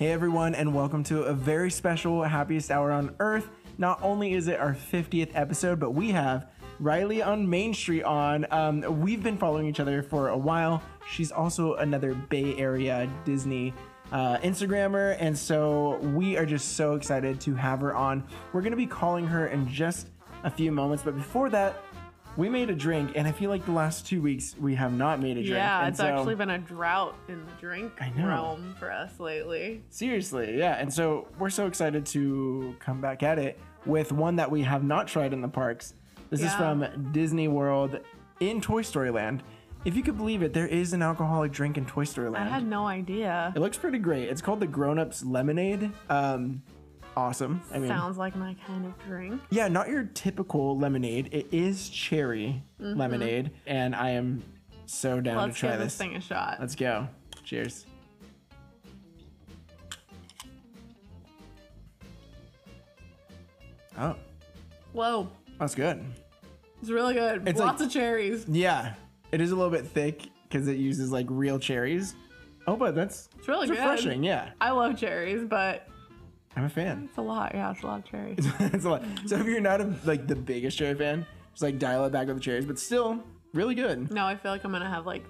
Hey everyone, and welcome to a very special Happiest Hour on Earth. Not only is it our 50th episode, but we have Rylee on Main Street on. Um, we've been following each other for a while. She's also another Bay Area Disney uh, Instagrammer, and so we are just so excited to have her on. We're going to be calling her in just a few moments, but before that, we made a drink, and I feel like the last two weeks we have not made a drink. Yeah, and it's so- actually been a drought in the drink realm for us lately. Seriously, yeah. And so we're so excited to come back at it with one that we have not tried in the parks. This is from Disney World in Toy Story Land. If you could believe it, there is an alcoholic drink in Toy Story Land. I had no idea. it looks pretty great. It's called the Grown Ups Lemonade. Um, awesome. I mean, Sounds like my kind of drink. yeah, not your typical lemonade. It is cherry lemonade, and I am so down Mm-hmm. Let's to try give this. this thing a shot. Let's go. Cheers. Oh, Whoa, that's good. it's really good. It's Lots like- of cherries. Yeah, it is a little bit thick because it uses like real cherries. Oh, but that's It's really it's refreshing. Yeah, I love cherries, but I'm a fan. it's a lot. Yeah, it's a lot of cherries. it's a lot. So if you're not a, like the biggest cherry fan, just like dial it back with the cherries, but still really good. no, I feel like I'm gonna have like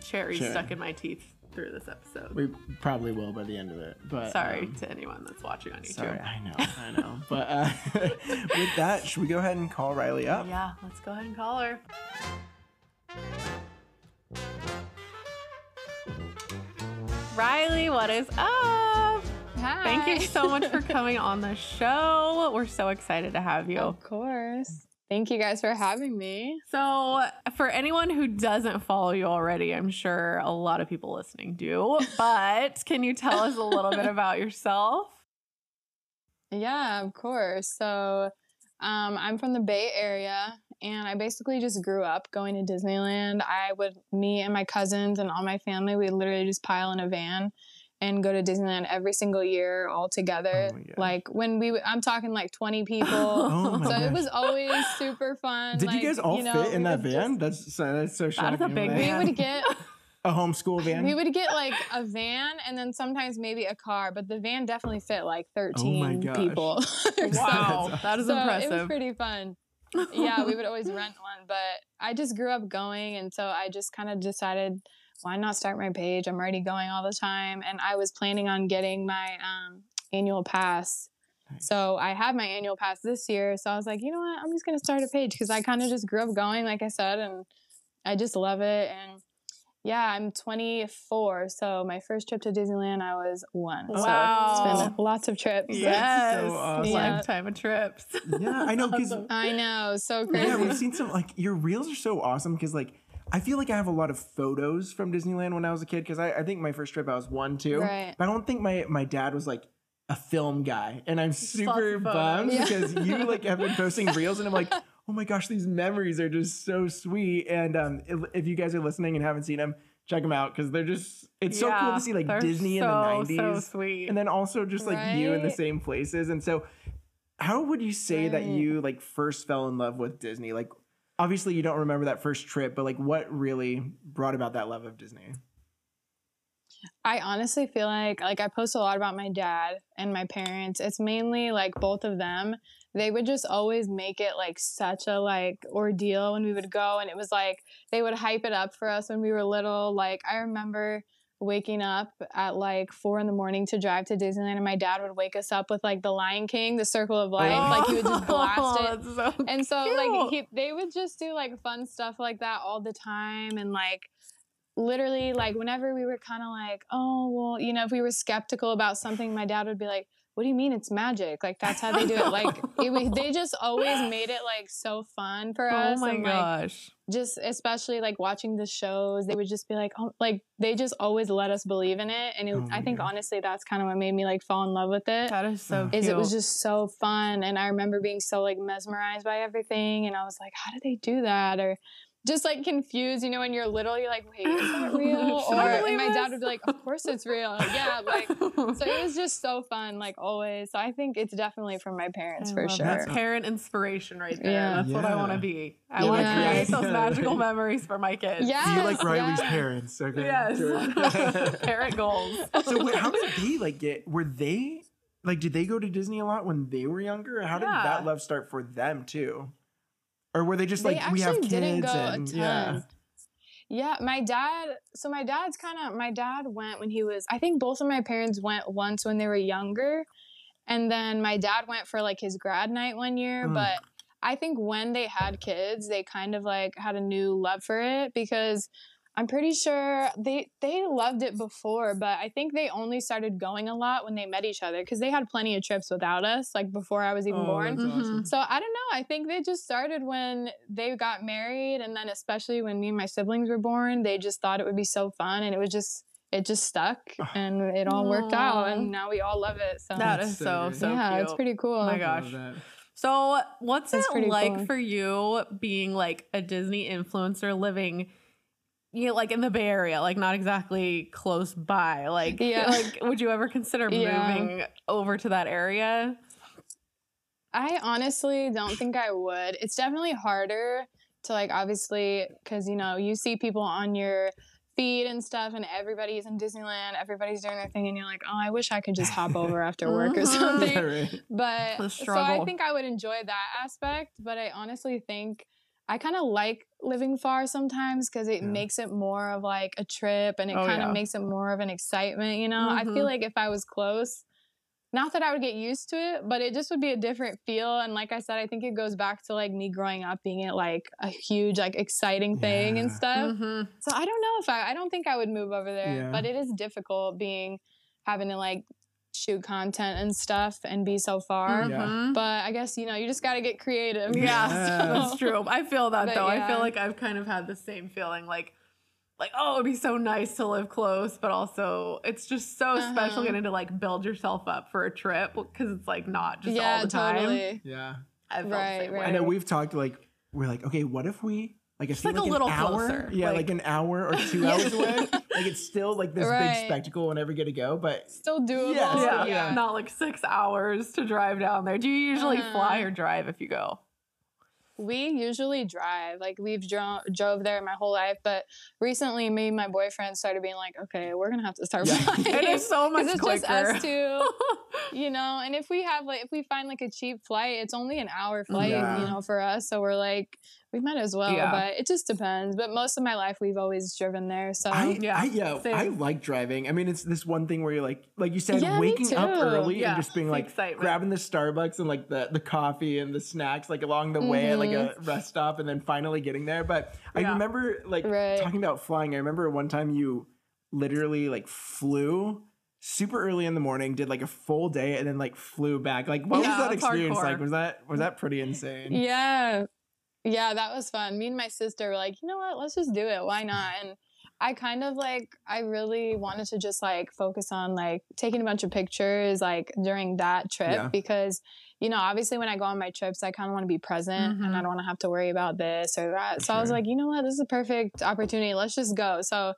cherries Cherry. stuck in my teeth through this episode. We probably will by the end of it. But Sorry um, to anyone that's watching on YouTube. Sorry, I know, I know. But uh, with that, should we go ahead and call Rylee up? Yeah, let's go ahead and call her. Rylee, what is up? Hi. Thank you so much for coming on the show. We're so excited to have you. Of course. Thank you guys for having me. So, for anyone who doesn't follow you already, I'm sure a lot of people listening do, but can you tell us a little bit about yourself? Yeah, of course. So, um, I'm from the Bay Area, and I basically just grew up going to Disneyland. I would, me and my cousins and all my family, we literally just pile in a van and go to Disneyland every single year all together. Oh like when we, I'm talking like 20 people. Oh so gosh. it was always super fun. Did you Like, guys all know, fit in that van? just- that's so that's so shocking. That's a big Like, we van. would get A homeschool van. We would get like a van and then sometimes maybe a car, but the van definitely fit like 13 Oh gosh. people. Wow, That's that is so it was pretty fun. yeah, we would always rent one, but I just grew up going. And so I just kind of decided, why not start my page? I'm already going all the time. And I was planning on getting my um, annual pass. Nice. So I had my annual pass this year. So I was like, you know what? I'm just going to start a page because I kind of just grew up going, like I said, and I just love it. And yeah, I'm 24. So my first trip to Disneyland, I was one. So Wow. it's been lots of trips. yes, so awesome. Yeah. lifetime of trips. yeah, I know because I know. So crazy. yeah, we've seen some like your reels are so awesome because like I feel like I have a lot of photos from Disneyland when I was a kid because I, I think my first trip I was one too, Right. but I don't think my my dad was like a film guy, and I'm super bummed Yeah. because you like have been posting reels, and I'm like. Oh my gosh, these memories are just so sweet. And um, if, if you guys are listening and haven't seen them, check them out because they're just, it's so cool to see like Disney in the 90s. So sweet. and then also just like you in the same places and so how would you say that you like first fell in love with disney like obviously you don't remember that first trip but like what really brought about that love of disney I honestly feel like like I post a lot about my dad and my parents. It's mainly like both of them. They would just always make it like such a like ordeal when we would go and it was like they would hype it up for us when we were little. Like I remember waking up at like four in the morning to drive to Disneyland and my dad would wake us up with like the Lion King, the Circle of Life. Like he would just oh, blast it. So and so cute. like he, they would just do like fun stuff like that all the time and like literally like whenever we were kind of like oh well you know if we were skeptical about something my dad would be like what do you mean it's magic like that's how they do it like it, they just always made it like so fun for oh us. oh my and like gosh. just especially like watching the shows they would just be like oh like they just always let us believe in it and it, Oh i think honestly that's kind of what made me like fall in love with it That is so cute. is it was just so fun and i remember being so like mesmerized by everything and i was like how do they do that or just like confused, you know, when you're little, you're like, wait, is that real? Or I and my dad would be like, of course it's real. Yeah, like so it was just so fun, like always. So I think it's definitely from my parents I for sure. That's parent inspiration right there. Yeah. That's what I want to be. I want to create those magical memories for my kids. Yeah. You like Rylee's yes. parents? Okay. Yes. parent goals. so wait, how did they like get? Were they like? Did they go to Disney a lot when they were younger? How did Yeah. that love start for them too? Or were they just They like we have kids didn't go a and yeah? Yeah, my dad. So my dad's kind of. My dad went when he was. I think both of my parents went once when they were younger, and then my dad went for like his grad night one year. Mm. But I think when they had kids, they kind of like had a new love for it because I'm pretty sure they they loved it before, but I think they only started going a lot when they met each other because they had plenty of trips without us, like before I was even Oh, born. that's Mhm. awesome. So I don't know. I think they just started when they got married, and then especially when me and my siblings were born, they just thought it would be so fun, and it was just it just stuck, and it all worked out, and now we all love it. So That's so so so yeah, cute. it's pretty cool. Oh my gosh. So, what's It's it like cool. for you being like a Disney influencer living you know, like in the Bay Area, like not exactly close by? Like, Yeah. like would you ever consider Yeah. moving over to that area? I honestly don't think I would. It's definitely harder to like obviously because you know you see people on your feed and stuff and everybody's in Disneyland, everybody's doing their thing and you're like, "Oh, I wish I could just hop over after work or Mhm. something." Yeah, right. But so I think I would enjoy that aspect, but I honestly think I kind of like living far sometimes because it Yeah. makes it more of like a trip and it Oh, kind of yeah. makes it more of an excitement, you know? I Mhm. feel like if I was close, not that I would get used to it, but it just would be a different feel. And like I said, I think it goes back to like me growing up being it like a huge, like exciting thing and Yeah. stuff. Mhm. So I don't know if I, I don't think I would move over there, Yeah. but it is difficult being, having to like shoot content and stuff and be so far. Yeah. Mhm. But I guess, you know, you just got to get creative. Yeah, Yeah. that's true. I feel that But though. I feel like I've kind of had the same feeling like like oh it'd be so nice to live close but also it's just so special Uh-huh. getting to like build yourself up for a trip because it's like not just yeah, all the time totally. Yeah. I felt the Right, way. right. I know we've talked like we're like, okay, what if we like it's like a little hour? closer, Yeah, like, like- an hour or two hours away. Like it's still like this Right. big spectacle whenever we get to go, but Still doable. Yeah, yeah, yeah. not like six hours to drive down there. Do you usually Uh-huh. fly or drive if you go? We usually drive. Like we've dro- drove there my whole life, but recently me and my boyfriend started being like, okay, we're gonna have to start Yeah. flying. It is so much 'Cause it's quicker. just us two, you know. And if we have like, if we find like a cheap flight, it's only an hour flight, Yeah. you know, for us. So we're like, we might as well. Yeah. But it just depends. But most of my life, we've always driven there. So I, Yeah, I yeah, I like driving. I mean, it's this one thing where you're like, like you said, Yeah, waking up early Yeah, and just being like excitement. grabbing the Starbucks and like the the coffee and the snacks like along the way at like mm-hmm. a rest stop, and then finally getting there. But I remember like Right. talking about flying. I remember one time you literally like flew super early in the morning, did like a full day, and then like flew back. Like, what Yeah, was that experience hardcore. like? Was that was that pretty insane? Yeah. Yeah, that was fun. Me and my sister were like, you know what? Let's just do it. Why not? And I kind of like, I really wanted to just like focus on like taking a bunch of pictures like during that trip Yeah. because, you know, obviously when I go on my trips, I kind of want to be present and I Mhm. don't want to have to worry about this or that. So I was like, you know what? This is a perfect opportunity. Let's just go. So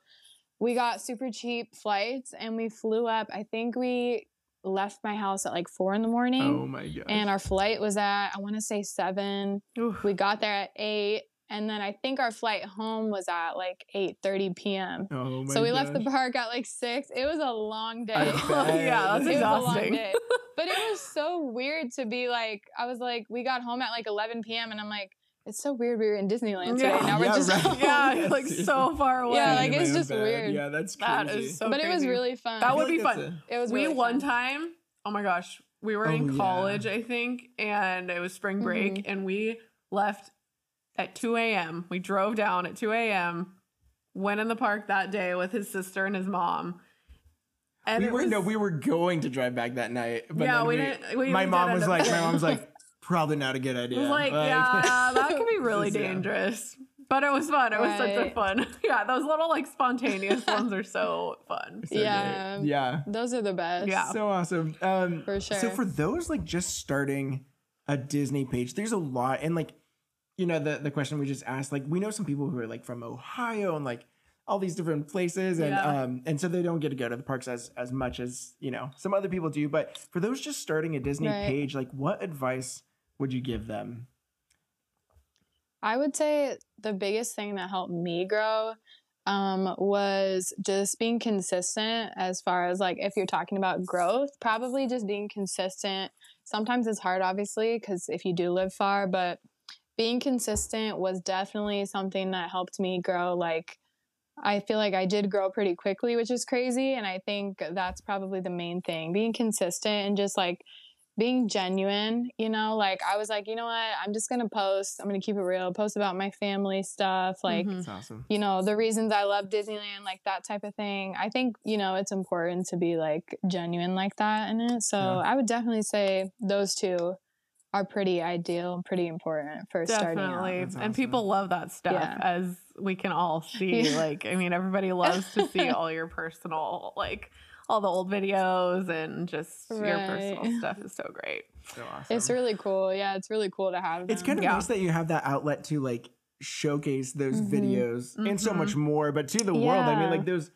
we got super cheap flights and we flew up. I think we left my house at like four in the morning Oh my god! and our flight was at I want to say seven. Oof. We got there at eight, and then I think our flight home was at like eight thirty p.m. oh my So we left the park at like six. It was a long day. Yeah, that's it was a long exhausting. day. But it was so weird to be like, I was like, we got home at like 11 p.m. and I'm like, it's so weird. We were in Disneyland today. Yeah. Now we're Yeah, just right. yeah, Yes. like so far away. Yeah, like, it's just bed. weird. Yeah, that's That crazy. is so but it was really fun. That would be like fun. that's it was we really one fun. time oh my gosh we were Oh, in yeah. college i think and it was spring break Mm-hmm. and we left at 2 a.m we drove down at 2 a.m went in the park that day with his sister and his mom and we were was, no, we were going to drive back that night. But Yeah, we we didn't- we my didn't mom end was like, my going. mom was like, probably not a good idea. was like yeah that could be really Yeah. dangerous but it was fun it was such a fun yeah those little like spontaneous ones are so fun So great. Yeah. yeah, Those are the best. Yeah. so awesome. Um, For So for those like just starting a Disney page, there's a lot, and like you know, the the question we just asked, like we know some people who are like from Ohio and like all these different places and Yeah. um and so they don't get to go to the parks as as much as you know some other people do but for those just starting a disney Right. page like what advice would you give them I would say the biggest thing that helped me grow um, was just being consistent as far as like if you're talking about growth, probably just being consistent. Sometimes it's hard, obviously, because if you do live far, but being consistent was definitely something that helped me grow. Like, I feel like I did grow pretty quickly, which is crazy. And I think that's probably the main thing being consistent and just like being genuine, you know, like I was like, you know what, I'm just gonna post, I'm gonna keep it real, post about my family stuff, like, Mhm. that's awesome you know, the reasons I love Disneyland, like that type of thing. I think, you know, it's important to be like genuine like that in it. So Yeah. I would definitely say those two are pretty ideal and pretty important for starting out. Definitely. And awesome. people love that stuff Yeah. as we can all see. Yeah. Like, I mean, everybody loves to see all your personal, like all the old videos and just your personal stuff is so great. so awesome It's really cool. Yeah, it's really cool to have. it's kind of Yeah. nice that you have that outlet to like showcase those Mhm. videos and so much more but to the world i mean like those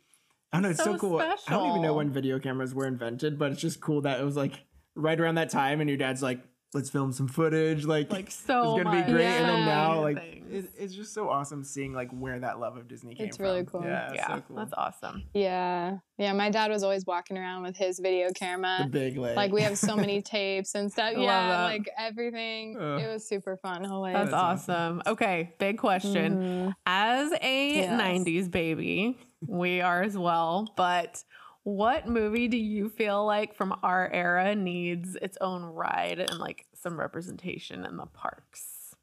i don't know it's so, So cool i don't even know when video cameras were invented but it's just cool that it was like right around that time and your dad's like let's film some footage like Like, so it's gonna much. be great and then now like it, it's just so awesome seeing like where that love of disney came from. It's really cool. yeah, it's yeah, so cool. that's awesome. Yeah. Yeah. My dad was always walking around with his video camera. the camera. big like, Like we have so many tapes and stuff. Love Yeah, like everything. Ugh. It was super fun. Always. That's, That's awesome. Okay, big question. Mhm. As a Yes. 90s baby, we are as well, but what movie do you feel like from our era needs its own ride and like some representation in the parks?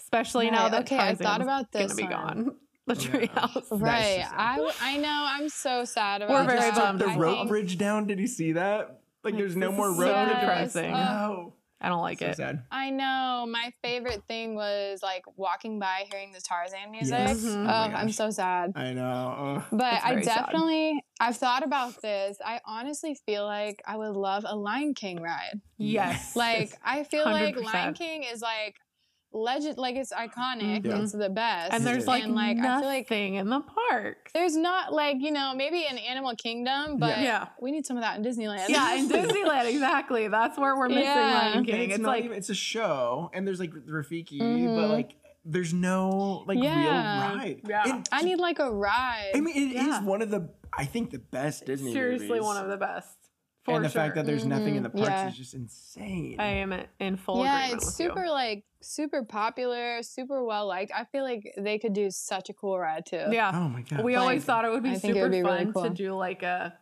Especially now that okay, I thought Tarzan's about gonna this be one. gone. The Yeah. treehouse. That's Right. I I know. I'm so sad about We're very Just that. bummed. the I rope bridge down did you see that like Like, there's no more is rope so bridge depressing. Oh. no I don't like so it. sad I know. My favorite thing was like walking by hearing the Tarzan music. Yes. Mhm. Oh Oh, I'm so sad. i know Ugh. But I very sad. definitely I've thought about this. I honestly feel like I would love a Lion King ride. Yes. Like I feel like 100%. Lion King is like legend like it's iconic. Mhm. It's the best. and there's like, And, like, I feel like- nothing in the park there's not like, you know, maybe in Animal Kingdom, but Yeah. we need some of that in Disneyland. yeah, in Disneyland, exactly. That's where we're missing Yeah. Lion King. it's, It's, like even, it's a show and there's like Rafiki but Mhm. like there's no like Yeah. real ride Yeah. And I need like a ride. I mean, it is Yeah. one of the, I think, the best Disney seriously movies. one of the best. For and the sure. fact that there's nothing in the parks Yeah. is just insane. I am in full yeah, agreement it's with super you. like super popular, super well liked. I feel like they could do such a cool ride too. Yeah. oh my god. we Like, always thought it would be I super would be really fun cool. to do like a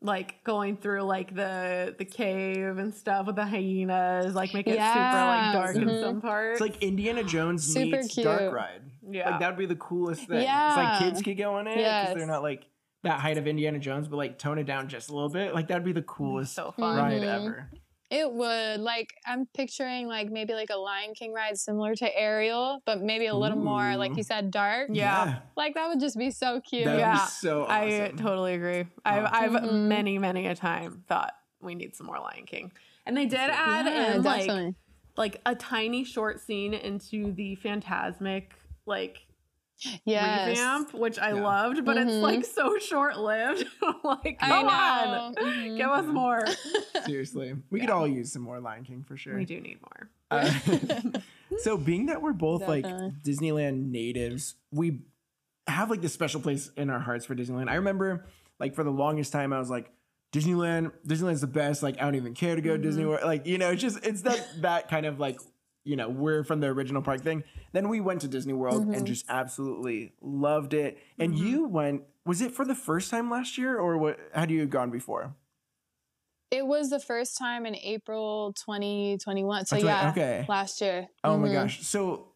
like going through like the the cave and stuff with the hyenas, like make it super like dark in Mhm. some parts. It's like Indiana Jones Super meets Dark. Ride. yeah. Like that would be the coolest thing. It's Yeah. like kids could go on it because Yes. they're not like that height of Indiana Jones, but like tone it down just a little bit. Like that'd be the coolest so fun. ride Mhm. ever. It would like I'm picturing like maybe like a Lion King ride similar to Ariel, but maybe a little more like you said dark. Yeah. Like that would just be so cute. That would Yeah. be so awesome. I totally agree. I've I've Mhm. many many a time thought we need some more Lion King, and they did add Yeah, in like like a tiny short scene into the Fantasmic like yes. revamp, which I Yeah. loved, but it's Mhm. like so short lived. like, I come know. on, Mhm. give us more. Seriously, we could all use some more Lion King for sure. We do need more. Uh, so being that we're both Definitely. like Disneyland natives, we have like this special place in our hearts for Disneyland. I remember like for the longest time I was like Disneyland, Disneyland's the best. Like I don't even care to go to Disney Mhm. World. Like you know, it's just it's that that kind of like you know we're from the original park thing. Then we went to Disney World and Mhm. just absolutely loved it. And Mhm. you went. Was it for the first time last year, or what? Had you gone before? It was the first time in April 2021. So That's right, yeah, Okay. last year. Oh my Mhm. gosh. So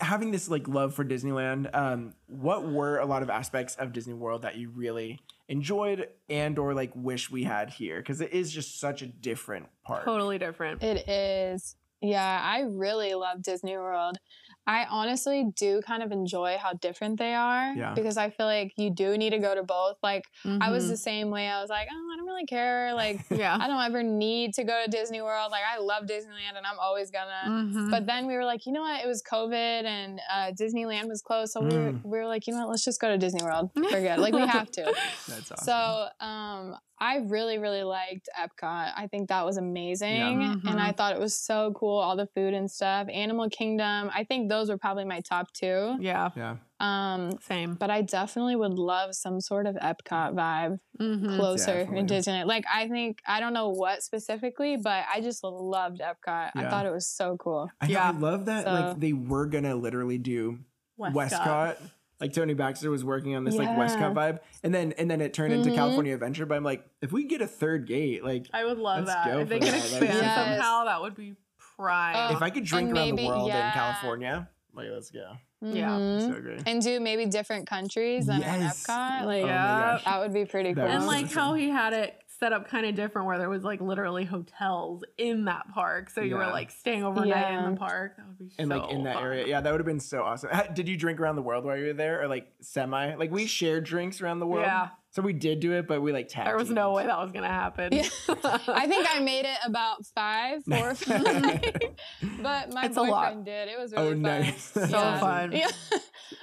having this like love for Disneyland, um, what were a lot of aspects of Disney World that you really enjoyed and or like wish we had here? Because it is just such a different park. Totally different. It is. Yeah, I really love Disney World. I honestly do kind of enjoy how different they are Yeah. because I feel like you do need to go to both. Like I was the same way. I was like, oh, I don't really care. Like yeah. I don't ever need to go to Disney World. Like I love Disneyland and I'm always gonna. Mhm. But then we were like, you know what? It was COVID and uh, Disneyland was closed, so we, were, Mm. we were like, you know what? Let's just go to Disney World. Forget it. Like we have to. That's awesome. So um, I really, really liked Epcot. I think that was amazing, Mhm. and I thought it was so cool. All the food and stuff. Animal Kingdom. I think those were probably my top two. yeah. yeah. Um, Same. but I definitely would love some sort of Epcot vibe Mhm. closer in Disneyland. Like I think I don't know what specifically, but I just loved Epcot. I thought it was so cool. I, know, Yeah. I love that So- like they were gonna literally do WestCOT. Like Tony Baxter was working on this like Yeah. WestCOT vibe, and then and then it turned into Mhm. California Adventure. But I'm like, if we get a third gate, like I would love that. If they for could expand be Yes. somehow, that would be prime. Oh, if I could drink and around the maybe- world in. California, like let's go. Yeah. Mhm. So great. And do maybe different countries than Yes. Epcot. Like Oh Yeah. that would be pretty cool. and like how he had it set up kind of different where there was like literally hotels in that park so you were like staying overnight in the park that would be and so like in that fun. area, yeah, that would have been so awesome. Did you drink around the world while you were there, or like semi? Like we shared drinks around the world. Yeah. So we did do it, but we like tagged. there was no way that was gonna happen Yeah. I think I made it about five, four or five. but my It's boyfriend did. It was Oh, really fun. nice. so Yeah. fun Yeah.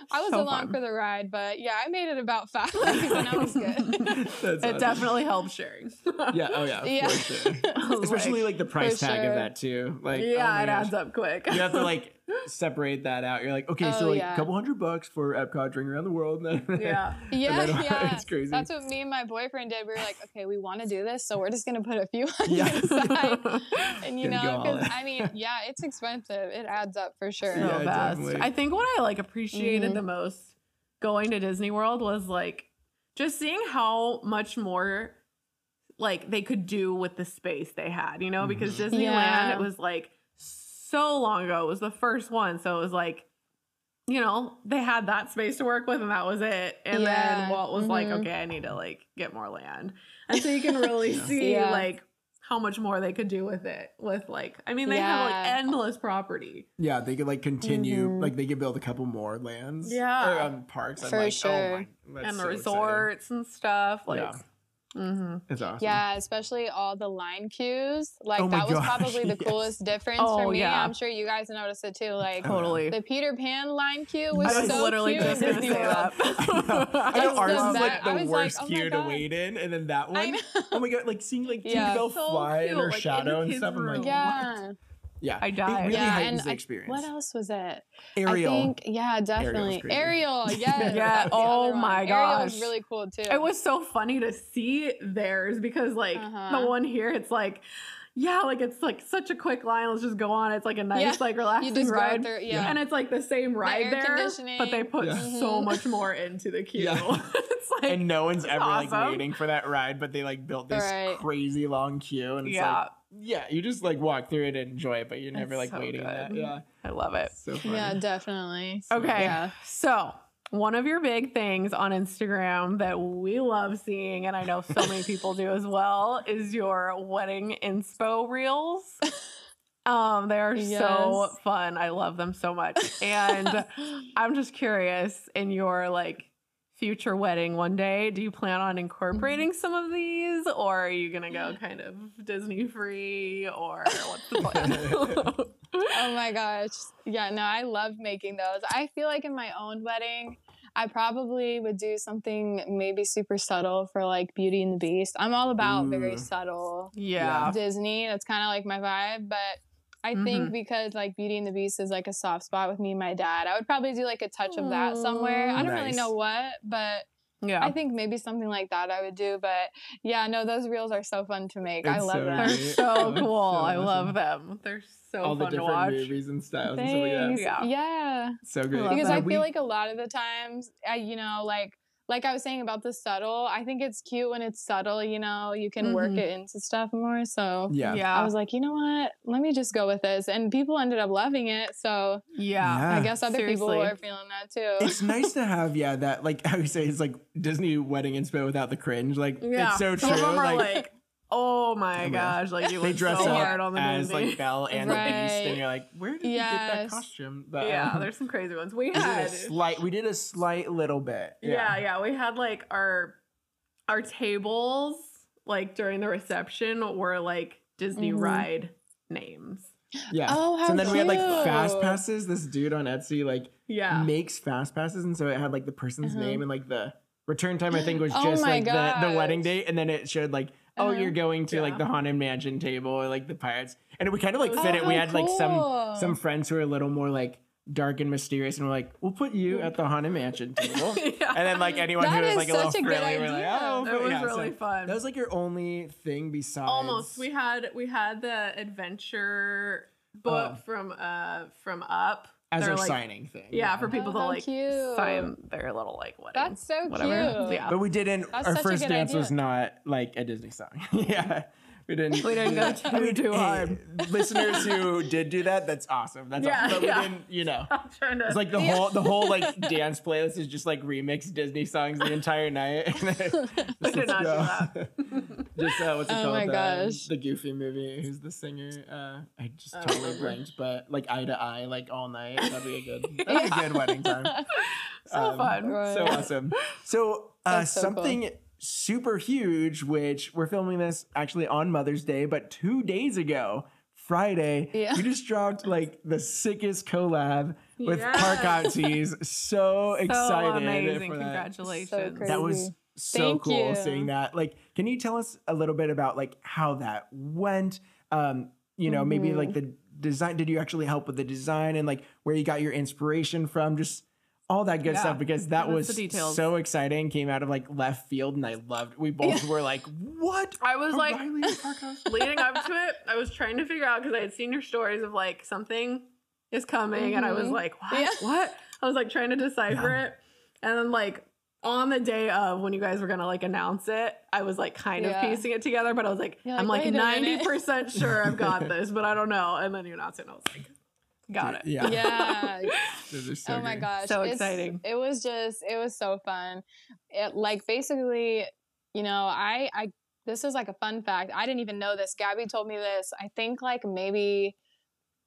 I was So along fun. for the ride, but yeah, I made it about five and I was good. That's it awesome. definitely helps sharing Yeah. Oh yeah. Yeah. For sure. Especially like, the price For tag of that too. Like oh yeah my it gosh. adds up quick You have to like separate that out. You're like, okay, so Oh, like yeah. a couple hundred bucks for Epcot drink around the world. And then yeah Yeah, then yeah. it's crazy. That's what me and my boyfriend did. We were like, okay, we want to do this, so we're just gonna put a few hundred Yeah. aside. And you Gonna know, because. I mean, yeah, it's expensive. It adds up for sure. so Yeah, best. definitely. I think what I like appreciated Mhm. the most going to Disney World was like just seeing how much more like they could do with the space they had, you know, because Mhm. Disneyland Yeah. it was like so long ago. It was the first one, so it was like you know, they had that space to work with and that was it. And Yeah. then Walt was like, Mhm. okay, I need to like get more land. And so you can really Yeah. see Yeah. like how much more they could do with it. With like, I mean, they have like endless property. yeah, they could like continue, Mhm. like they could build a couple more lands. Yeah. Or um, parks. I'm For like, oh sure. my, and the so exciting. resorts and stuff. Like, Yeah. hmm It's awesome. Yeah, especially all the line cues. Like Oh that was gosh, probably the yes. coolest difference Oh, for me. yeah. I'm sure you guys noticed it too. Like totally. the Peter Pan line cue was I was so literally cute. just in gonna say that. I know Just ours the was like the was like, worst oh my to wait in, and then that one. know. Oh my god, like seeing like Yeah. Tinkerbell So fly in her like, shadow the and kids' stuff. I'm like, room. Yeah. Yeah, I It died. really yeah, heightens and the I- experience. what else was it? Ariel. I think, yeah, definitely. crazy. Ariel, yes. Yeah, oh my one. my Ariel was really cool too. It was so funny to see theirs because like Uh-huh. the one here, it's like, yeah, like it's like such a quick line. Let's just go on. It's like a nice, Yeah. like relaxing you just ride. through, yeah. And it's like the same ride air there, but they put Yeah. so Mhm. much more into the queue. Yeah. it's like, and no one's it's ever like waiting for that ride, but they like built this Right. crazy long queue, and it's yeah, like, yeah, you just like walk through it and enjoy it, but you're never It's like so waiting that. Yeah, I love it. so funny. yeah, definitely. Okay. Yeah. So, one of your big things on Instagram that we love seeing, and I know so many people do as well, is your wedding inspo reels. Um, they are so fun. I love them so much. And I'm just curious in your like future wedding one day, do you plan on incorporating mm-hmm. some of these or are you going to go kind of Disney free or what's the plan? oh my gosh. Yeah, no, I love making those. I feel like in my own wedding, I probably would do something maybe super subtle for like Beauty and the Beast. I'm all about very subtle yeah. Disney. That's kind of like my vibe, but I think mm-hmm. because like Beauty and the Beast is like a soft spot with me and my dad, I would probably do like a touch of that somewhere. I don't really know what, but Yeah. I think maybe something like that I would do. But yeah, no, those reels are so fun to make. I love so them. They're so cool. so I love them. They're so All the fun to different watch. movies and styles and stuff like that. Yeah. yeah. So great. love because that. I Yeah, we- feel like a lot of the times, I, you know, like like I was saying about the subtle, I think it's cute when it's subtle. You know, you can work Mhm. it into stuff more. So yeah. Yeah. I was like, you know what? Let me just go with this, and people ended up loving it. So yeah. Yeah. I guess other people seriously. are feeling that too. It's nice to have, yeah, that like how you say it's like Disney wedding inspo without the cringe. Like Yeah. it's so Some true. of them are like, like, Oh my Yeah. gosh! Like you They dress so up hard on the as Disney. like Belle and the Beast, Right. and you're like, where did you get that Yes. costume? But, yeah, um, there's some crazy ones. We we did a had slight. We did a slight little bit. yeah, yeah, we had like our our tables like during the reception were like Disney Mhm. ride names. yeah. Oh, how so then we had like fast passes. This dude on Etsy like Yeah. makes fast passes, and so it had like the person's Uh-huh. name and like the return time. I think was Oh just my like the, the wedding gosh. date, and then it showed like. Oh, Uh-huh. you're going to like the haunted mansion table or like the pirates, and we kind of like Oh, fit it. We had like some some friends who are a little more like dark and mysterious, and we're like, we'll put you at the haunted mansion table. yeah. And then like anyone who That was is like a little such a good frilly, we're like, oh, it was yeah, so really fun. That was like your only thing besides Almost. We had we had the adventure book Oh. from uh from Up. As They're like, signing thing. Yeah, for people Oh, to how like cute. sign their little like wedding. That's so whatever. cute. Yeah. But we didn't. That's our first good dance was not like a Disney song. yeah, we didn't. We didn't go too- too hard. listeners who did do that, that's awesome. That's Yeah, awesome. But yeah. we didn't. You know, I'm trying to it's like the whole the whole like dance playlist is just like remix Disney songs the entire night. I did not do that. just uh, what's it Oh called? my The- gosh. the Goofy movie. Who's the singer? Uh, I just don't totally blanked. But like eye to eye, like all night. That'd be a good. That'd be a good wedding time. so Um, fun. Right. So awesome. So, uh, so cool. Super huge, which we're filming this actually on Mother's Day, but two days ago, Friday, Yeah. you just dropped like the sickest collab with Yes. Park Hop Tees. So excited amazing. for that. Congratulations. So. That was so Thank cool you. seeing that. Like, can you tell us a little bit about like how that went? Um, you know, maybe Mhm. like the design. Did you actually help with the design and like where you got your inspiration from? Just all that good Yeah. stuff because that Give was so exciting. Came out of like left field and I loved. We both were like, "What?" I was like O'Reilly and Parkhouse? leading up to it, I was trying to figure out because I had seen your stories of like something is coming, and I was Mhm. like, what? Yeah. What? I was like trying to decipher Yeah. it, and then like on the day of when you guys were gonna like announce it, I was like kind of piecing it together, but I was like, You're I'm like, like "Wait a minute." ninety percent sure I've got this, but I don't know. And then you announced it, and I was like, got it. Yeah. Yeah. So oh my great. gosh. So It's- exciting. It was just it was so fun. It like basically, you know, I I this is like a fun fact. I didn't even know this. Gabby told me this. I think like maybe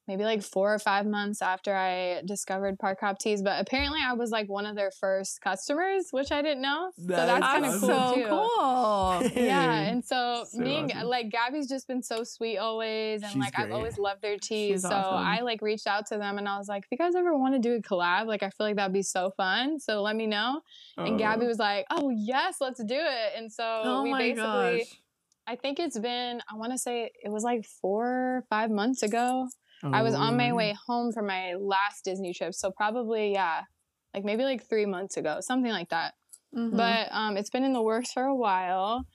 maybe like four or five months after I discovered Park Hop Tees, but apparently I was like one of their first customers, which I didn't know. So that's kind of That's cool so too. cool. Yeah, and so, So me and awesome. like Gabby's just been so sweet always, and She's like I've always loved their tees. She's so awesome. I like reached out to them, and I was like, if you guys ever want to do a collab, like I feel like that'd be so fun. So let me know. And Gabby Oh. was like, oh yes, let's do it. And so Oh we my basically, gosh. I think it's been, I want to say it was like four, five months ago. I was on my Oh. way home from my last Disney trip, so probably yeah, like maybe like three months ago, something like that. Mhm. But um, it's been in the works for a while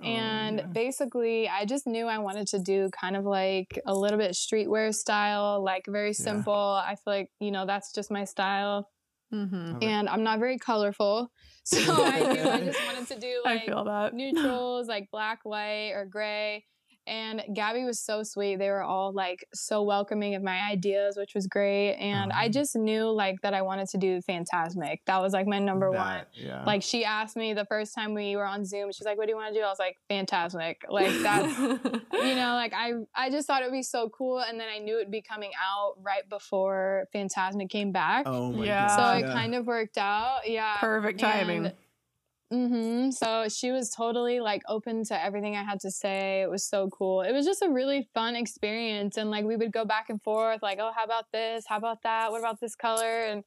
Oh, and yeah. basically i just knew i wanted to do kind of like a little bit streetwear style like very simple i feel like you know that's just my style Mhm. Love and i'm not very colorful so i knew i just wanted to do like feel that. neutrals like black white or gray and gabby was so sweet they were all like so welcoming of my ideas which was great and i Um, just knew like that i wanted to do fantasmic that was like my number one Yeah. like she asked me the first time we were on Zoom, she's like, "What do you want to do?" I was like, "Fantasmic." Like that's you know, like I I just thought it would be so cool, and then I knew it'd be coming out right before Fantasmic came back, oh my Yeah. so God. it kind of worked out. Yeah, Perfect timing. Hmm So she was totally like open to everything I had to say. It was so cool. It was just a really fun experience, and like we would go back and forth, like, "Oh, how about this? How about that? What about this color?" and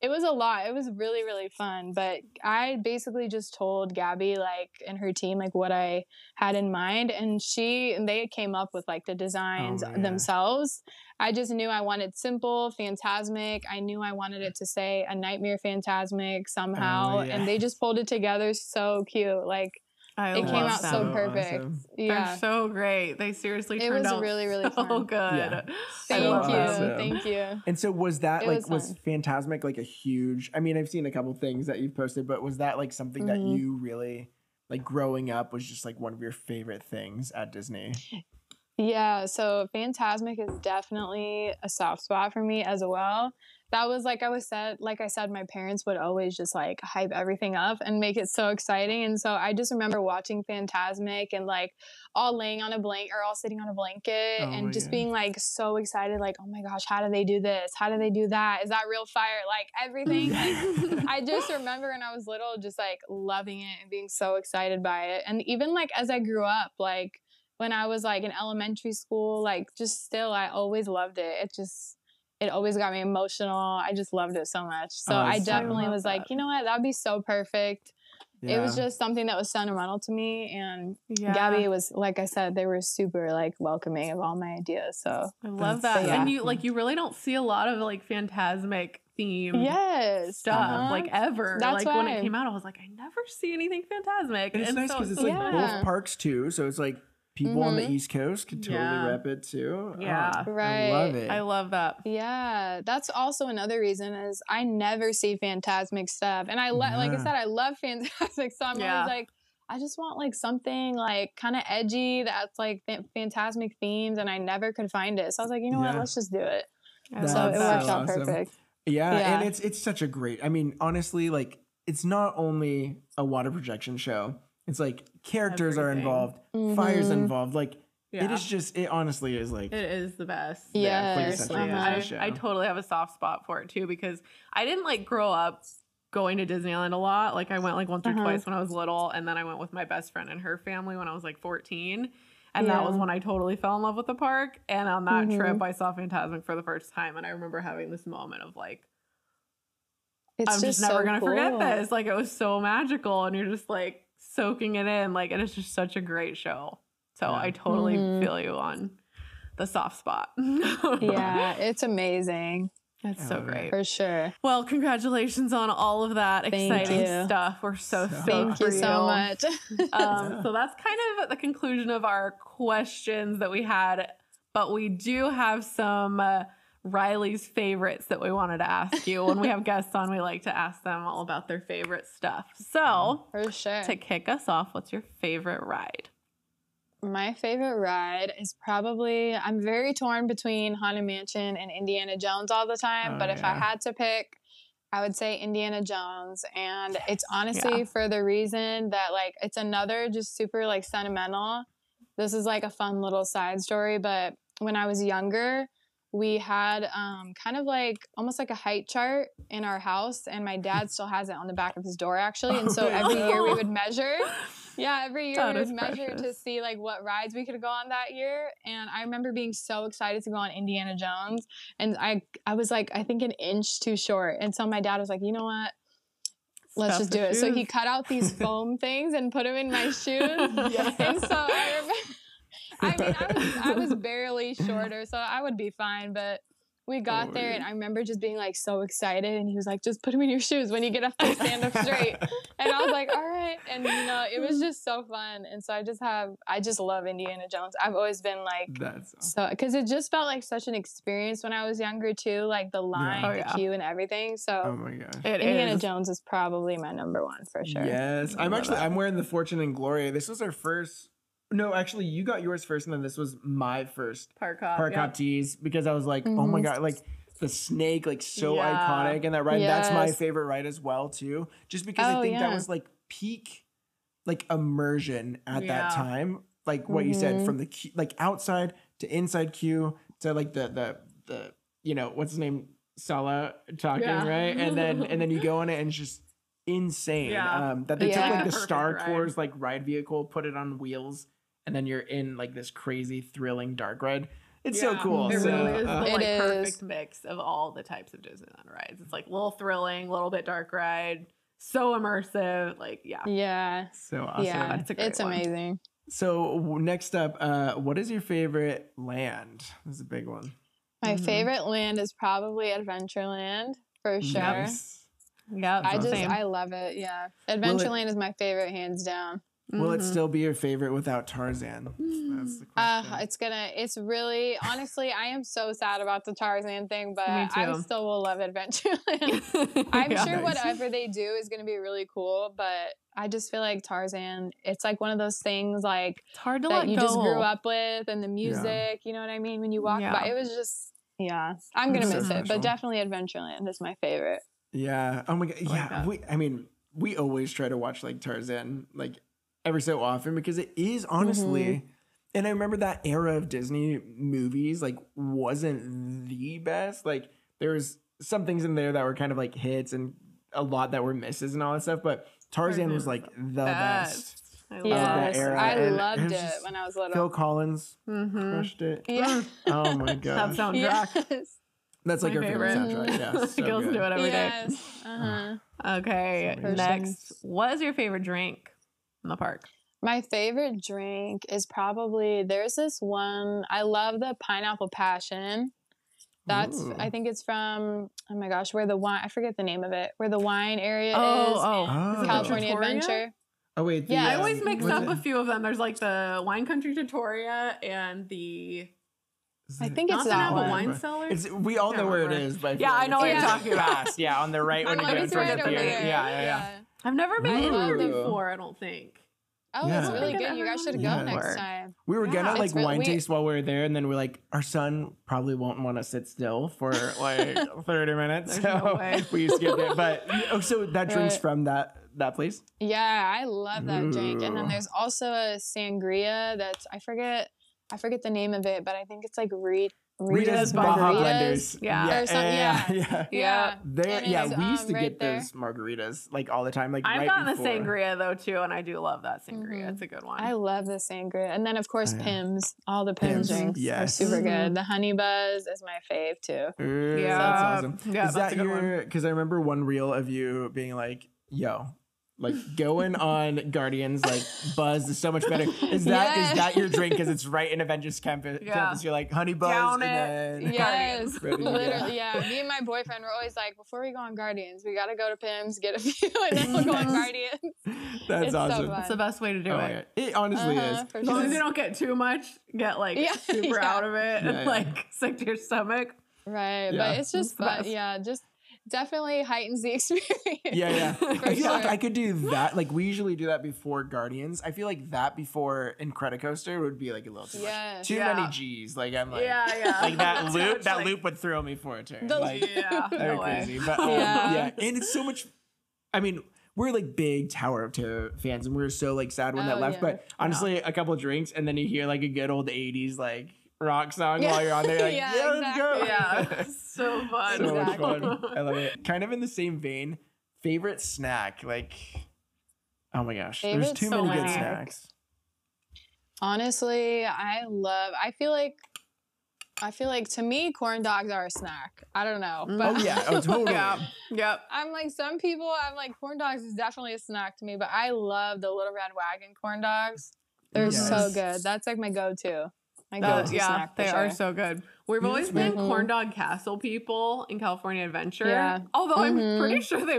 it was a lot. It was really, really fun. But I basically just told Gabby, like, and her team, like, what I had in mind. And she, and they came up with, like, the designs Oh, yeah. themselves. I just knew I wanted simple, fantasmic. I knew I wanted it to say a nightmare fantasmic somehow. Oh, yeah. And they just pulled it together so cute. Like, I it came out them. so So perfect. awesome. Yeah. They're so great. They seriously It turned was out really, really so fun. good. Yeah. Thank you. them. awesome. Thank you. And so was that It like was was. Fantasmic like a huge I mean I've seen a couple things that you've posted but was that like something that Mhm. you really like growing up was just like one of your favorite things at Disney? Yeah, so Fantasmic is definitely a soft spot for me as well. that was like I was said, like I said, my parents would always just like hype everything up and make it so exciting. And so I just remember watching Fantasmic and like all laying on a blanket or all sitting on a blanket Oh and just gosh. being like so excited, like, oh my gosh, how do they do this? How do they do that? Is that real fire? Like everything. Like I just remember when I was little, just like loving it and being so excited by it. And even like as I grew up, like when I was like in elementary school, like just still, I always loved it. It just, it always got me emotional. I just loved it so much. So Oh, I definitely I love was like, you know what? That'd be so perfect. It was just something that was sentimental to me. And yeah. Gabby was, like I said, they were super like welcoming of all my ideas. So I love that. so And you like you really don't see a lot of like fantasmic theme yes. stuff uh-huh. like ever. That's like when it came out, I was like, I never see anything fantasmic. And it's nice because it's like Yeah. both parks too. So it's like people on the Mhm. East Coast could totally Yeah. rep it too. Yeah. Oh, I love it. I love that. Yeah, that's also another reason is I never see fantasmic stuff, and I le- like I said, I love fantasmic, so I'm Yeah. always like, I just want like something like kind of edgy that's like phan- fantasmic themes, and I never could find it. So I was like, you know what, let's just do it. That's so it worked so out awesome. perfect. Yeah, Yeah. and it's it's such a great. I mean, honestly, like it's not only a water projection show. It's like characters are involved, fires Mhm. involved. Like Yeah. it is just. It honestly is like. It is the best. Yeah, Yes, uh-huh. I. I totally have a soft spot for it too because I didn't like grow up going to Disneyland a lot. Like I went like once or Uh-huh. twice when I was little, and then I went with my best friend and her family when I was like 14. And that was when I totally fell in love with the park. And on that Mhm. trip, I saw Fantasmic for the first time. And I remember having this moment of like, It's I'm just, never so gonna forget this. Like it was so magical, and you're just like soaking it in. Like and it's just such a great show. So Yeah. I totally Mhm. feel you on the soft spot. Yeah, it's amazing That's I so great. for sure. Well, congratulations on all of that Thank exciting you. stuff. We're so So- stoked Thank for you so much. um, so that's kind of the conclusion of our questions that we had, but we do have some uh, Rylee's favorites that we wanted to ask you. When we have guests on, we like to ask them all about their favorite stuff. So mm-hmm. for sure. to kick us off, what's your favorite ride? My favorite ride is probably I'm very torn between Haunted Mansion and Indiana Jones all the time, Oh, but if I had to pick, I would say Indiana Jones. And it's honestly Yeah. for the reason that like it's another just super like sentimental. This is like a fun little side story, but when I was younger, we had um, kind of like almost like a height chart in our house, and my dad still has it on the back of his door actually. And so Oh, every year we would measure. Yeah, every year That we would measure to see like what rides we could go on that year. And I remember being so excited to go on Indiana Jones. And I I was like, I think an inch too short. And so my dad was like, you know what? Let's just do it. So he cut out these foam things and put them in my shoes. And so I remember I mean, I was I was barely shorter, so I would be fine, but we got Oh, there yeah. and I remember just being like so excited and he was like, just put them in your shoes when you get up there, stand up straight. And I was like, all right. And you know, it was just so fun. And so I just have, I just love Indiana Jones. I've always been like, That's awesome. so, because it just felt like such an experience when I was younger too, like the line, Oh, the yeah. queue, and everything. So Oh my gosh. It Indiana is. Jones is probably my number one for sure. Yes, I'm actually that. I'm wearing the Fortune and Glory. This was our first. No, actually, you got yours first, and then this was my first Park hop. park yeah. hop tees because I was like, oh my Mhm. god, like the snake, like so Yeah. iconic, and that ride. That's my favorite ride as well too, just because I Oh, think that was like peak, like immersion at Yeah. that time. Like what you said, Mhm. from the queue, like outside to inside queue to like the the the you know what's his name Sallah talking Yeah. right, and then and then you go on it and it's just insane. Yeah. Um, that they Yeah. took like the Perfect Star ride. Tours like ride vehicle, put it on wheels, and then you're in like this crazy thrilling dark ride. It's so cool. It so, really is uh, the It like is. perfect mix of all the types of Disneyland rides. It's like a little thrilling, a little bit dark ride, so immersive. Like, yeah. Yeah. so awesome. Yeah. That's a great It's one. amazing. So next up, uh, what is your favorite land? This is a big one. My Mhm. favorite land is probably Adventureland for sure. Nice. Yep. I just same. I love it. Yeah, Adventureland is my favorite, hands down. Will it Mhm. still be your favorite without Tarzan? That's the Uh, question. it's gonna. It's really honestly, I am so sad about the Tarzan thing, but Me I still will love Adventureland. I'm Yeah. sure Nice. whatever they do is gonna be really cool, but I just feel like Tarzan. It's like one of those things like It's hard to that let you go. just grew up with, and the music. You know what I mean? When you walk Yeah. by, it was just. Yeah, I'm gonna It's so miss it, but definitely Adventureland is my favorite. Yeah. Oh my god. Yeah. that. we, I mean, we always try to watch like Tarzan like every so often because it is honestly. Mm-hmm. And I remember that era of Disney movies like wasn't the best. Like there was some things in there that were kind of like hits and a lot that were misses and all that stuff. But Tarzan was like the best. I love that Yes, era, I and loved it it when I was little. Phil. Collins Mm-hmm. crushed it. Yeah. Oh my That god. soundtrack. Yes. That's like my our favorite, favorite. soundtrack. Yeah. so Girls good. do it every day. yes. Uh-huh. Okay, So next. What is your favorite drink in the park? My favorite drink is probably there's this one. I love the pineapple passion. That's Ooh. I think it's from oh my gosh, where the wine I forget the name of it. Where the wine area Oh, is. oh, Oh. California Adventure. Oh wait. the, Yeah, I um, always mix was up it- a few of them. There's like the Wine Country Trattoria and the I think it's the that one. Wine Cellar. It's we all know where it is, but Yeah, I know it's what you're talking about. Yeah, on the right when you like, get it's towards right the over theater. Yeah, yeah, yeah. I've never been Ooh. there before. I don't think. Oh, Yeah. it's I really good. You guys should gone go Yeah. next time. We were Yeah. gonna like really- wine we- taste while we were there, and then we're like, our son probably won't want to sit still for like thirty minutes, There's so no we skipped it. But oh, so that drink's Right. from that that place. Yeah, I love that drink. And then there's also a sangria that's I forget I forget the name of it, but I think it's like Re- Rita's, Rita's Baja Margaritas. Blenders. Yeah. Or some- yeah, yeah. yeah. Yeah. There, yeah, it's, we used um, to right get there. those margaritas like all the time. Like I've right gotten before. the sangria though too, and I do love that sangria. Mhm. It's a good one. I love the sangria. And then of course Oh, yeah. Pym's. All the Pym's, Pym's, drinks yes. are super Mhm. good. The honey buzz is my fave too. Ooh, yeah, that's awesome. Yeah, is that's that a good your? Because I remember one reel of you being like, "Yo." Like going on Guardians, like Buzz is so much better. Is that is Yeah. that your drink? Because it's right in Avengers campus. Yeah. campus. You're like Honey Buzz, Down and it. then Yes, Ready literally. Yeah, me and my boyfriend were always like, before we go on Guardians, we gotta go to Pym's, get a few, and then we'll go on Guardians. that's It's awesome. fun. That's the best way to do Oh it. God. It honestly Uh-huh, is. for As long as you don't get too much, get like Yeah, super yeah. out of it Yeah, and yeah. like sick to your stomach. Right, Yeah. but it's just the fun. best. Yeah, just definitely heightens the experience. Yeah, yeah. I feel like. I could do that. Like we usually do that before Guardians. I feel like that before Incredicoaster would be like a little too Yeah. much. Too Yeah. many G's. Like I'm like, yeah, yeah. like that loop. much, That like- loop would throw me for a turn. The- like Yeah, they're no way. crazy. But um, Yeah. yeah, and it's so much. I mean, we're like big Tower of Terror fans, and we were so like sad when that Oh, left. yeah. But honestly, a couple drinks, and then you hear like a good old '80s like rock song while you're on there. Like, yeah, Yeah, let's go. Yeah, so fun. so much fun. I love it. Kind of in the same vein, favorite snack. Like, oh my gosh, there's Favorite too many good snacks. Honestly, I love. I feel like. I feel like to me, corn dogs are a snack. I don't know, Mm. but Oh yeah, oh totally. Yeah, yep. I'm like some people. I'm like corn dogs is definitely a snack to me, but I love the Little Red Wagon corn dogs. They're so good. That's like my go-to. My Uh, go-to yeah, snack. For they sure. are so good. We've always it's been good. corn dog castle people in California Adventure. Yeah. Although I'm Mhm. pretty sure they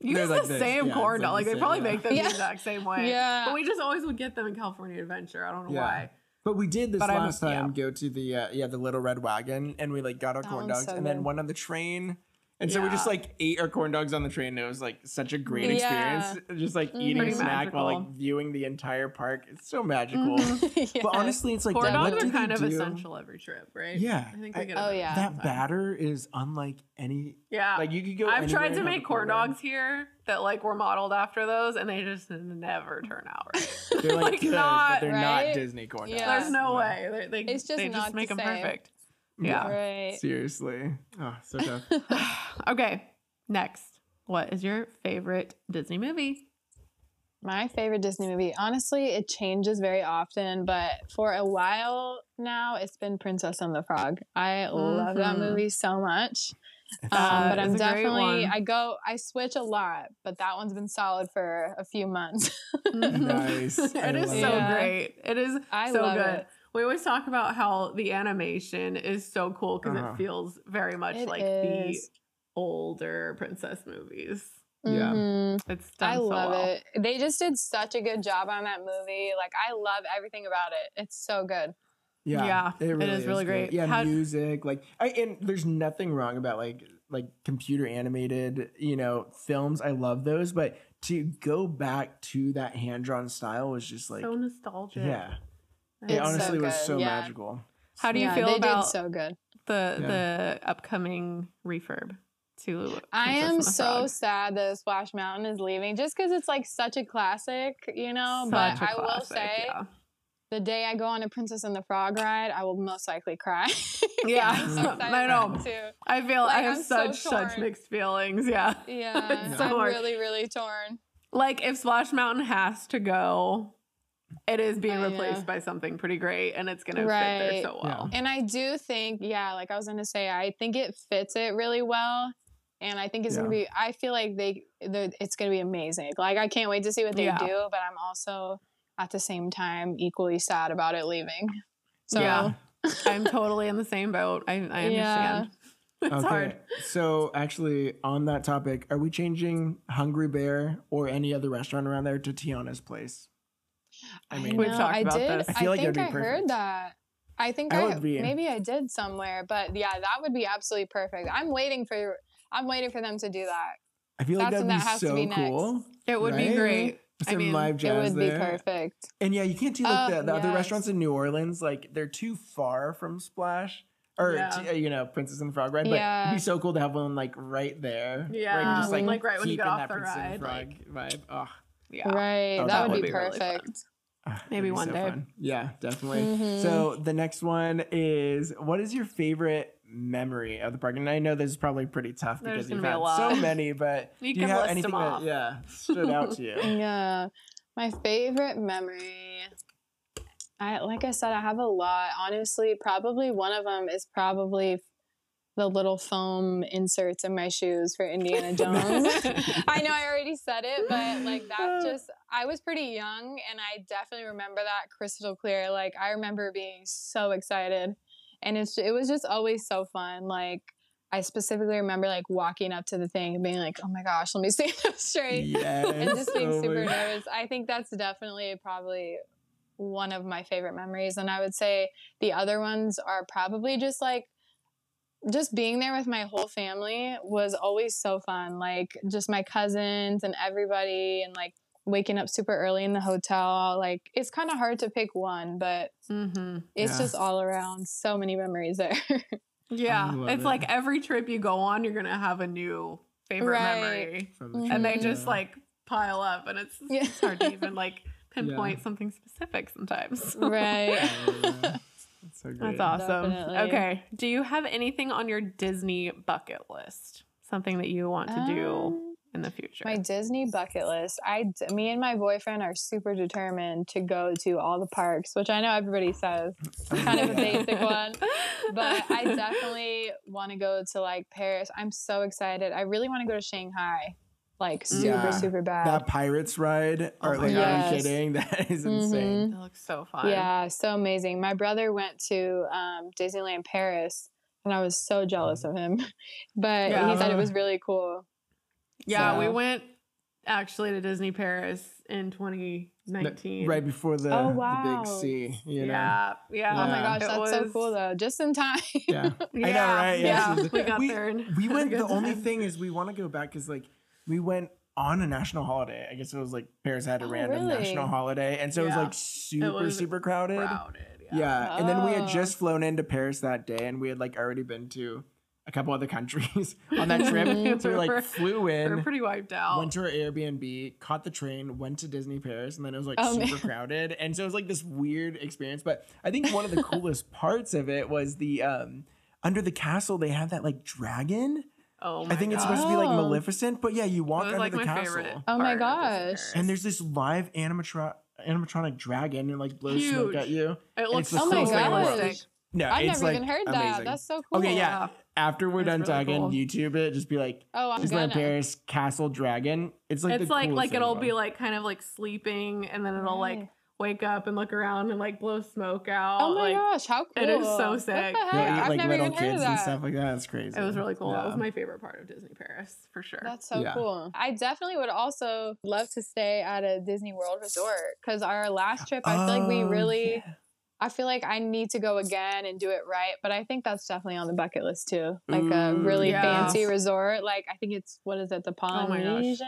use They're the this. same Yeah, corn dog. like Like they probably yeah. make them the exact same way. Yeah. But we just always would get them in California Adventure. I don't know Yeah. why. But we did this But I'm- last time. Go to the uh, yeah the little red wagon, and we like got our That corn dogs, so and then good. one on the train. And so we just like ate our corn dogs on the train. And it was like such a great Yeah. experience. Just like Mhm. eating a Pretty snack while like viewing the entire park. It's so magical. Yes. But honestly, it's like corn what dogs are they kind of do? essential every trip, right? Yeah, I think I- we get. Oh, yeah. That batter is unlike any. Yeah. Like you could go. I've tried to make corn dog. dogs here that like were modeled after those, and they just never turn out right. They're like, Like, good, not- but they're not? Disney corn dogs. Yeah. There's no But- way. They, they, It's just they not just the make them same. perfect. Yeah. Right. Seriously. Oh, so tough. okay. Next, what is your favorite Disney movie? My favorite Disney movie, honestly, it changes very often, but for a while now, it's been Princess and the Frog. I love that Mhm. movie so much. Um, but I'm it's a great definitely. I go, I switch a lot, but that one's been solid for a few months. Nice. I it is so it. great. It is I so love good. it. We always talk about how the animation is so cool because Uh-huh. it feels very much It like is. the older princess movies. Yeah. Mhm. It's done I so love well. it. They just did such a good job on that movie. Like, I love everything about it. It's so good. Yeah, Yeah, it it is really great. Yeah, How- music, like, I, and there's nothing wrong about like like computer animated, you know, films. I love those, but to go back to that hand drawn style was just like, so nostalgic. yeah, I it It's love so honestly was so yeah. magical. How do you Yeah, feel they about did so good. the Yeah. the upcoming refurb to. I am so sad that Splash Mountain is leaving just because it's like such a classic, you know. but Such a I will say, yeah. the day I go on a Princess and the Frog ride, I will most likely cry. Yeah, I'm so mm. I know. too. I feel Like, I have I'm so such such mixed feelings. Yeah, Yeah, It's so I'm hard. really, really torn. like if Splash Mountain has to go, it is being I uh, replaced know. by something pretty great, and it's gonna fit there so well. And I do think, yeah, like I was gonna say, I think it fits it really well. And I think it's gonna be. I feel like they, it's gonna be amazing. Like I can't wait to see what they Yeah. do. But I'm also at the same time equally sad about it leaving. So Yeah. I'm totally in the same boat. I, I Yeah. understand. It's okay. hard. So actually, on that topic, are we changing Hungry Bear or any other restaurant around there to Tiana's place? I mean, We've know, talked I about did. this. I feel like think that'd be I heard perfect. that. I think I I, would be. maybe I did somewhere, but yeah, that would be absolutely perfect. I'm waiting for I'm waiting for them to do that. I feel like That's that'd be that has to so be next. cool. It would be Right? great. I mean, live it jazz would be perfect. And yeah, you can't do like Oh, the, the other restaurants in New Orleans. Like they're too far from Splash or Yeah. t- uh, you know Princess and the Frog ride. But Yeah. it'd be so cool to have one like right there. Yeah, can just, like, like, right when you keep get off the Princess and ride, Frog vibe. Oh, yeah. Right. Oh, that, would, be, really fun. perfect. ah, Maybe one so day. fun. Yeah, definitely. Mhm. So the next one is what is your favorite memory of the park? And I know this is probably pretty tough There's because you've be had so many, but You do you have anything that yeah stood out to you? Yeah. My favorite memory. I like I said, I have a lot. Honestly, probably one of them is probably the little foam inserts in my shoes for Indiana Jones. I know I already said it, but like that's just I was pretty young and I definitely remember that crystal clear. Like I remember being so excited. And it's it was just always so fun. Like I specifically remember like walking up to the thing and being like, "Oh my gosh, let me stand up straight." Yes, and just being oh super nervous. I think that's definitely probably one of my favorite memories. And I would say the other ones are probably just like just being there with my whole family was always so fun. Like just my cousins and everybody and like waking up super early in the hotel. Like it's kind of hard to pick one, but hmm it's Yeah. just all around so many memories there. Yeah. It's it. like every trip you go on, you're gonna have a new favorite Right. memory. From the Mhm. And they just like pile up and it's, Yeah. it's hard to even like pinpoint something specific sometimes. right. That's so. That's awesome. Definitely. Okay. Do you have anything on your Disney bucket list? Something that you want to do Um, in the future? My Disney bucket list. I, me and my boyfriend are super determined to go to all the parks, which I know everybody says, kind of a basic one. But I definitely want to go to like Paris. I'm so excited. I really want to go to Shanghai, like super, Yeah. super bad. that Pirates ride. Oh Or my like, are Yes. you kidding? That is Mhm. insane. That looks so fun. Yeah, so amazing. My brother went to um, Disneyland Paris, and I was so jealous of him. But Yeah. he said it was really cool. Yeah, we went actually to Disney Paris in 2019. Right before the, Oh, the big C. You know? Yeah, yeah. Oh my gosh, It that's so cool though. Just in time. Yeah. Yeah, I know, right? Yeah, so we got we, there. and we went. good The only thing is, we want to go back because like we went on a national holiday. I guess it was like Paris had a Oh, random really? national holiday, and so it was like super was super crowded. crowded. Yeah. Yeah, and then we had Oh. just flown into Paris that day, and we had like already been to a couple other countries on that trip. So we We were- like flew We in, were pretty wiped out. went to our Airbnb, caught the train, went to Disney Paris, and then it was like Oh, super man. crowded. And so it was like this weird experience. But I think one of the coolest parts of it was the um under the castle they have that like dragon. oh my god. I think it's supposed to be like. Maleficent, but yeah, you walk under like the my castle. Oh my part of Disney gosh. And there's this live animatro- animatronic dragon and like blows smoke at you. it looks the so Oh my coolest thing in the world. No, I've it's never like even heard that. That's so cool. Okay, yeah. After we're done really talking, cool. YouTube it. Just be like Oh, I'm Disneyland gonna. Paris Castle Dragon. It's like it's the like like thing in the it'll be like kind of like sleeping, and then it'll like wake up and look around and like blow smoke out. Oh my like, gosh, how cool! it is so What sick. the You'll heck? eat I've like never little even heard of kids that. and stuff like that. It's crazy. It was really cool. That was my favorite part of Disney Paris for sure. That's so Yeah. cool. I definitely would also love to stay at a Disney World resort because our last trip, I feel like we Oh, really, yeah. I feel like I need to go again and do it right. But I think that's definitely on the bucket list too. Like a really yeah. fancy resort. Like I think it's what is it, the Oh my gosh. Polynesian?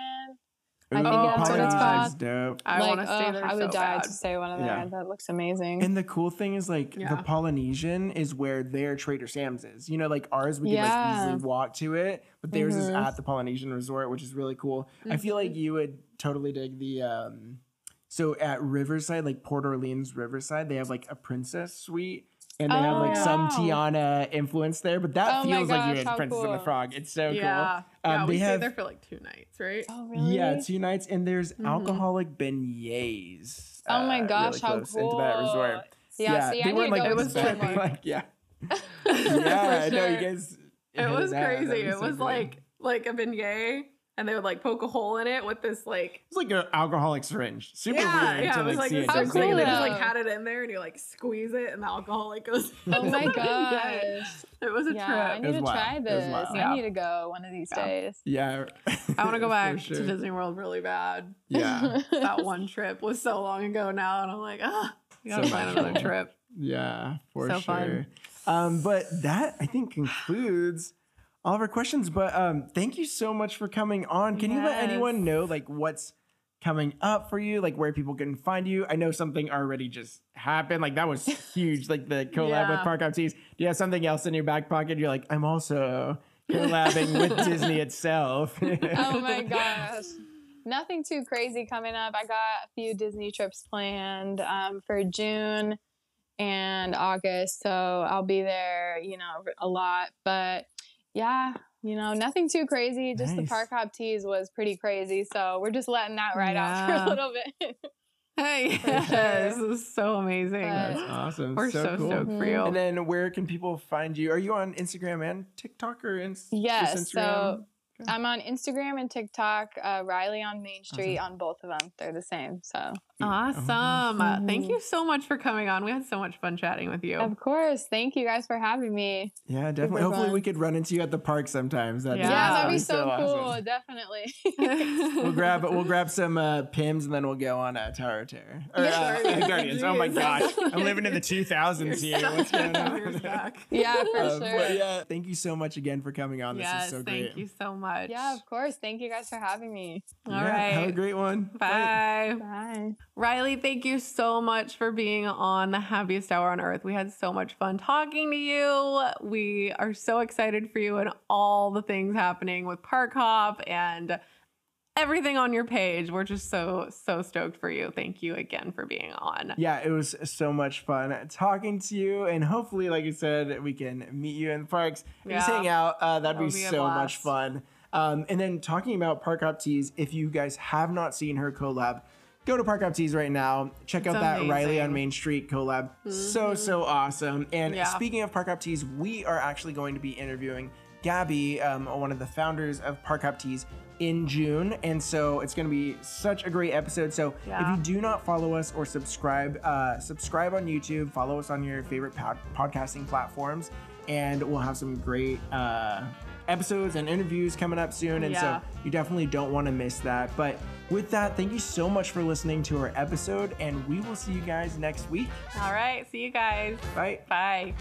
I think Oh, that's what it's called. dope. I like, want to stay ugh, there I would so die bad. to stay one of there. Yeah. That looks amazing. And the cool thing is like Yeah. the Polynesian is where their Trader Sam's is. You know, like ours we could like Yeah. easily walk to it, but theirs is Mhm. at the Polynesian resort, which is really cool. I feel like you would totally dig the um so at Riverside, like Port Orleans Riverside, they have like a princess suite. And they have Oh, like some. Tiana influence there, but that Oh my feels like you're gosh, in how Princess and the. Frog. It's so yeah, cool. yeah. Um, we they stayed have- there for like two nights, right? oh really? Yeah, two nights, and there's Mhm. alcoholic beignets. Oh my uh, gosh, really how close into that cool. resort. Yeah, see, I they need weren't to like go It was explore like yeah, yeah. For No, you guys. It hit was out. That crazy. It so was like like a beignet, and they would like poke a hole in it with this like. it's like an alcoholic syringe. Super yeah, weird yeah, to it was like like see this. How big just thing, and they just like had it in there, and you like squeeze it, and the alcohol like goes. Oh my Yeah. gosh. It was a Yeah, I trip. need was to wild. try this. wild. Yeah. I need to go one of these Yeah. days. Yeah, I want to go back sure. to Disney World really bad. Yeah, That one trip was so long ago now, and I'm like, ah, you gotta So find another trip. yeah, for So sure. fun. Um, but that I think concludes all of our questions. But um, thank you so much for coming on. Can you let anyone know like what's coming up for you, like where people can find you? I know something already just happened. Like that was huge. like the collab with Park Tees. Do you have something else in your back pocket? You're like, I'm also collabing with Disney itself. oh my gosh. Nothing too crazy coming up. I got a few Disney trips planned um, for June and August. So I'll be there, you know, a lot. But yeah, you know, nothing too crazy. Just the Park Hop Tees was pretty crazy. So we're just letting that ride out for a little bit. Hey, yes, sure. this is so amazing. But- That's awesome. We're so, cool. stoked for you. And then where can people find you? Are you on Instagram and TikTok or ins- Yes, just so Instagram? I'm on Instagram and TikTok, uh, Rylee on Main Street on both of them. They're the same. So, Awesome. Uh, Thank you so much for coming on. We had so much fun chatting with you. of course, thank you guys for having me. Yeah, definitely. Super Hopefully, fun. we could run into you at the park sometimes. That'd Yeah. Yeah, that'd that'd be so, cool. awesome. Definitely. We'll grab we'll grab some uh, Pym's and then we'll go on uh, Tower of Terror. Or, Yeah. uh, Guardians. Guardians. Oh my gosh, I'm living in the 2000s here. What's going stuck years on? back. yeah, for Um, sure. but yeah, thank you so much again for coming on. This Yes, is so thank great. Thank you so much. Yeah, of course. Thank you guys for having me. All Yeah, right. Have a great one. Bye. Bye. Rylee, thank you so much for being on the happiest hour on earth. We had so much fun talking to you. We are so excited for you and all the things happening with Park Hop and everything on your page. We're just so, so stoked for you. Thank you again for being on. Yeah, it was so much fun talking to you, and hopefully, like I said, we can meet you in the parks and just hang out. Uh, that'd That be, be so much fun. Um, and then talking about Park Hop Tees, if you guys have not seen her collab, go to Park Hop Tees right now. Check It's out that Rylee on. Main Street collab. So so awesome. And Mm-hmm. Yeah. speaking of Park Hop Tees, we are actually going to be interviewing Gabby, um, one of the founders of Park Hop Tees, in June. And so it's going to be such a great episode. So Yeah. if you do not follow us or subscribe, uh, subscribe on YouTube, follow us on your favorite pod- podcasting platforms, and we'll have some great uh, episodes and interviews coming up soon. And Yeah. so you definitely don't want to miss that. But with that, thank you so much for listening to our episode, and we will see you guys next week. All right. See you guys. Bye. Bye.